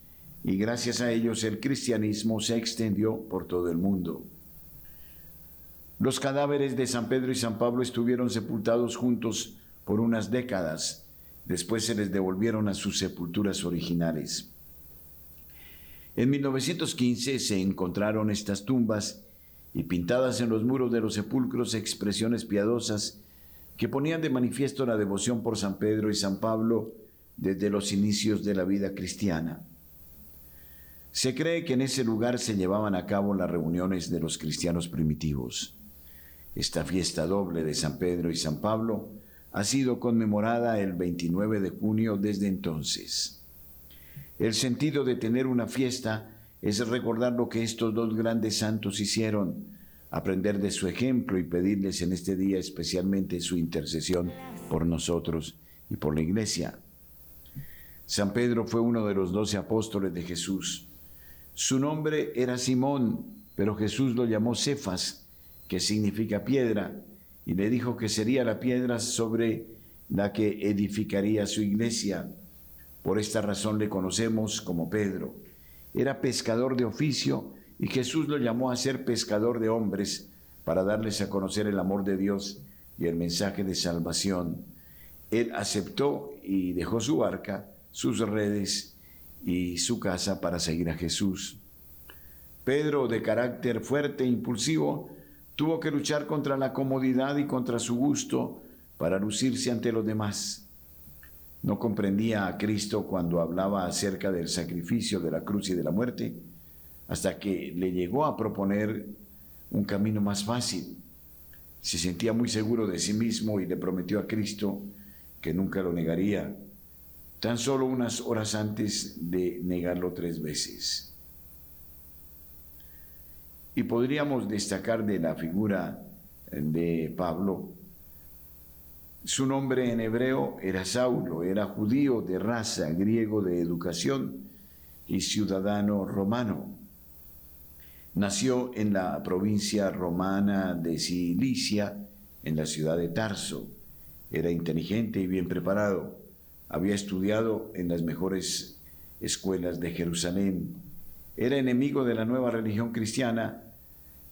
y gracias a ellos el cristianismo se extendió por todo el mundo. Los cadáveres de San Pedro y San Pablo estuvieron sepultados juntos por unas décadas, después se les devolvieron a sus sepulturas originales. En 1915 se encontraron estas tumbas y pintadas en los muros de los sepulcros expresiones piadosas que ponían de manifiesto la devoción por San Pedro y San Pablo desde los inicios de la vida cristiana. Se cree que en ese lugar se llevaban a cabo las reuniones de los cristianos primitivos. Esta fiesta doble de San Pedro y San Pablo ha sido conmemorada el 29 de junio desde entonces. El sentido de tener una fiesta es recordar lo que estos dos grandes santos hicieron, aprender de su ejemplo y pedirles en este día especialmente su intercesión por nosotros y por la iglesia. San Pedro fue uno de los doce apóstoles de Jesús. Su nombre era Simón, pero Jesús lo llamó Cefas, que significa piedra, y le dijo que sería la piedra sobre la que edificaría su iglesia. Por esta razón le conocemos como Pedro. Era pescador de oficio y Jesús lo llamó a ser pescador de hombres para darles a conocer el amor de Dios y el mensaje de salvación. Él aceptó y dejó su barca, sus redes y su casa para seguir a Jesús. Pedro, de carácter fuerte e impulsivo, tuvo que luchar contra la comodidad y contra su gusto para lucirse ante los demás. No comprendía a Cristo cuando hablaba acerca del sacrificio de la cruz y de la muerte, hasta que le llegó a proponer un camino más fácil. Se sentía muy seguro de sí mismo y le prometió a Cristo que nunca lo negaría, tan solo unas horas antes de negarlo tres veces. Y podríamos destacar de la figura de Pablo su nombre en hebreo era Saulo, era judío de raza, griego de educación y ciudadano romano. Nació en la provincia romana de Cilicia, en la ciudad de Tarso. Era inteligente y bien preparado. Había estudiado en las mejores escuelas de Jerusalén. Era enemigo de la nueva religión cristiana,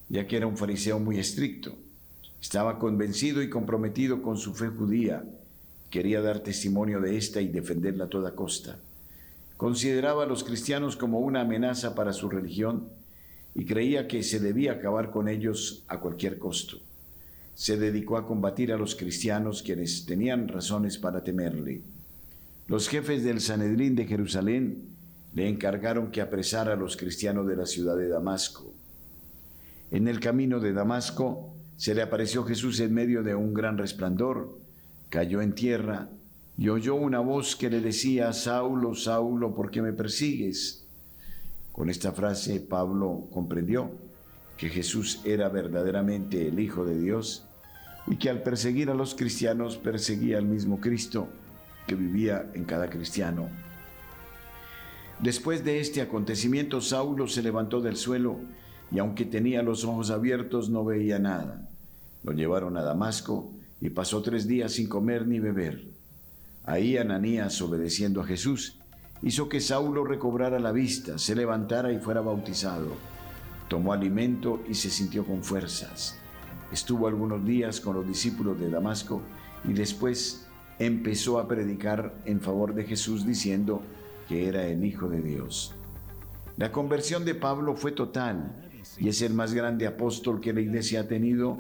ya que era un fariseo muy estricto. Estaba convencido y comprometido con su fe judía. Quería dar testimonio de esta y defenderla a toda costa. Consideraba a los cristianos como una amenaza para su religión y creía que se debía acabar con ellos a cualquier costo. Se dedicó a combatir a los cristianos quienes tenían razones para temerle. los jefes del Sanedrín de Jerusalén le encargaron que apresara a los cristianos de la ciudad de Damasco. En el camino de Damasco se le apareció Jesús en medio de un gran resplandor, cayó en tierra y oyó una voz que le decía, Saulo, Saulo, ¿por qué me persigues? Con esta frase Pablo comprendió que Jesús era verdaderamente el Hijo de Dios y que al perseguir a los cristianos perseguía al mismo Cristo que vivía en cada cristiano. Después de este acontecimiento, Saulo se levantó del suelo y aunque tenía los ojos abiertos no veía nada. Lo llevaron a Damasco y pasó tres días sin comer ni beber. Ahí Ananías, obedeciendo a Jesús, hizo que Saulo recobrara la vista, se levantara y fuera bautizado. Tomó alimento y se sintió con fuerzas. Estuvo algunos días con los discípulos de Damasco y después empezó a predicar en favor de Jesús diciendo que era el Hijo de Dios. La conversión de Pablo fue total y es el más grande apóstol que la iglesia ha tenido.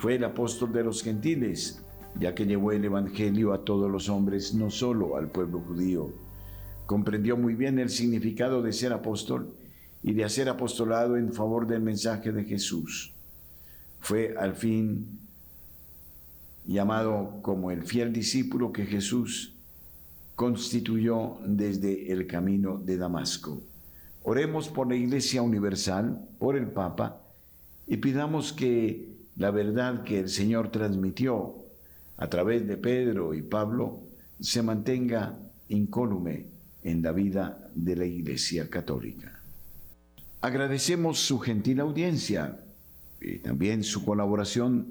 Fue el apóstol de los gentiles, ya que llevó el Evangelio a todos los hombres, no solo al pueblo judío. Comprendió muy bien el significado de ser apóstol y de hacer apostolado en favor del mensaje de Jesús. Fue al fin llamado como el fiel discípulo que Jesús constituyó desde el camino de Damasco. Oremos por la Iglesia Universal, por el Papa, y pidamos que la verdad que el Señor transmitió a través de Pedro y Pablo se mantenga incólume en la vida de la Iglesia Católica. Agradecemos su gentil audiencia y también su colaboración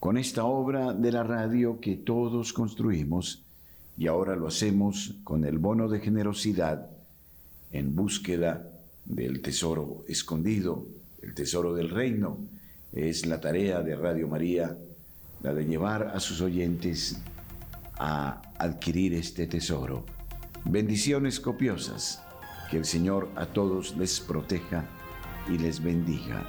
con esta obra de la radio que todos construimos y ahora lo hacemos con el bono de generosidad en búsqueda del tesoro escondido, el tesoro del reino. Es la tarea de Radio María, la de llevar a sus oyentes a adquirir este tesoro. Bendiciones copiosas, que el Señor a todos les proteja y les bendiga.